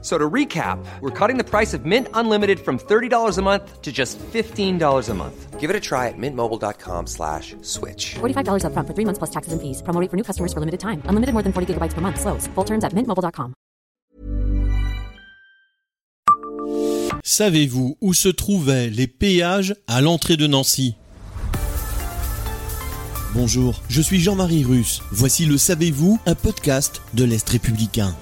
So to recap, we're cutting the price of Mint Unlimited from $30 a month to just $15 a month. Give it a try at mintmobile.com slash switch. $45 upfront for three months plus taxes and fees. Promo rate for new customers for limited time. Unlimited more than 40 gigabytes per month. Slows. Full terms at mintmobile.com. Savez-vous où se trouvaient les péages à l'entrée de Nancy? Bonjour, je suis Jean-Marie Russe. Voici le Savez-vous, un podcast de l'Est républicain.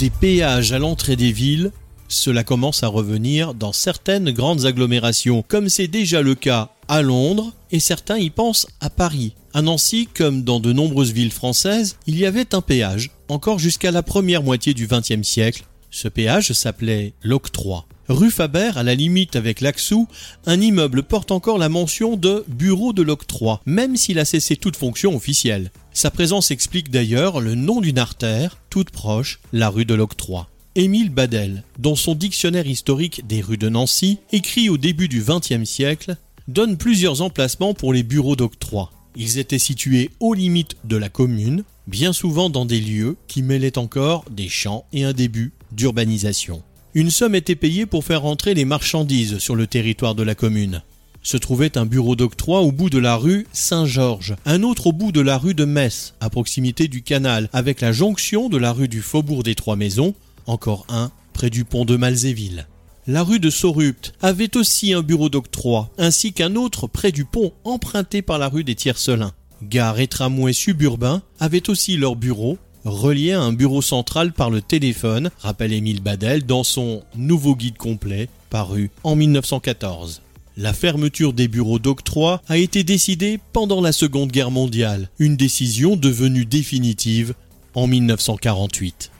Des péages à l'entrée des villes, cela commence à revenir dans certaines grandes agglomérations, comme c'est déjà le cas à Londres, et certains y pensent à Paris. À Nancy, comme dans de nombreuses villes françaises, il y avait un péage, encore jusqu'à la première moitié du XXe siècle. Ce péage s'appelait l'octroi. Rue Faber, à la limite avec l'Axou, un immeuble porte encore la mention de bureau de l'octroi, même s'il a cessé toute fonction officielle. Sa présence explique d'ailleurs le nom d'une artère, toute proche, la rue de l'octroi. Émile Badel, dans son dictionnaire historique des rues de Nancy, écrit au début du XXe siècle, donne plusieurs emplacements pour les bureaux d'octroi. Ils étaient situés aux limites de la commune, bien souvent dans des lieux qui mêlaient encore des champs et un début d'urbanisation. Une somme était payée pour faire entrer les marchandises sur le territoire de la commune. Se trouvait un bureau d'octroi au bout de la rue Saint-Georges, un autre au bout de la rue de Metz, à proximité du canal, avec la jonction de la rue du Faubourg des Trois Maisons, encore un près du pont de Malzéville. La rue de Sorupt avait aussi un bureau d'octroi, ainsi qu'un autre près du pont emprunté par la rue des Tiercelins. Gare et tramway suburbains avaient aussi leur bureau, relié à un bureau central par le téléphone, rappelle Émile Badel dans son nouveau guide complet, paru en 1914. La fermeture des bureaux d'octroi a été décidée pendant la Seconde Guerre mondiale, une décision devenue définitive en 1948.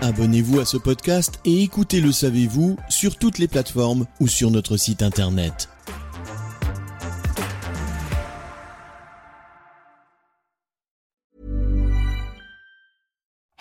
Abonnez-vous à ce podcast et écoutez Le Savez-vous sur toutes les plateformes ou sur notre site internet.